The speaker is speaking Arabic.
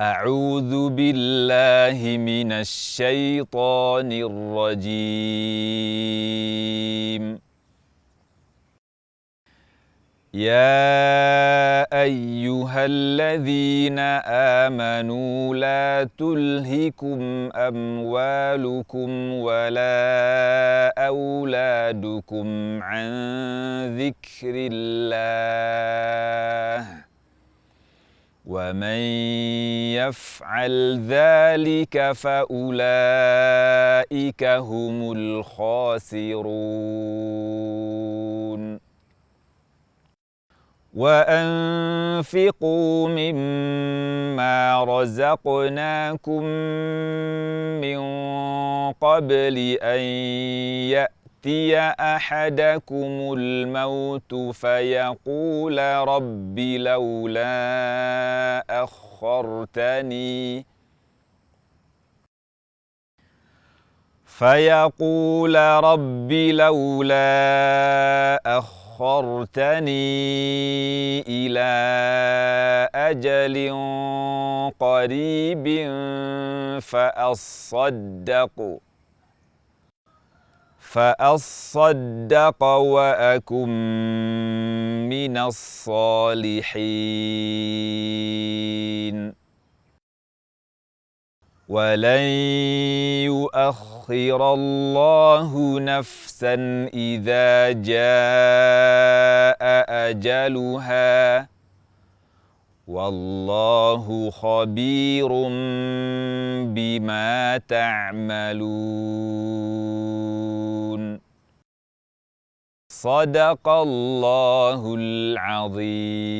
أعوذ بالله من الشيطان الرجيم. يا أيها الذين آمنوا لا تلهكم أموالكم ولا أولادكم عن ذكر الله. ومن يفعل ذلك فأولئك هم الخاسرون. وأنفقوا مما رزقناكم من قبل أن يأتي يأتي أحدكم الموت فيقول رب لولا أخرتني. فيقول رب لولا أخرتني إلى أجل قريب فأصدق. فأصدق وأكن من الصالحين ولن يؤخر الله نفسا إذا جاء أجلها والله خبير بما تعملون. صدق الله العظيم.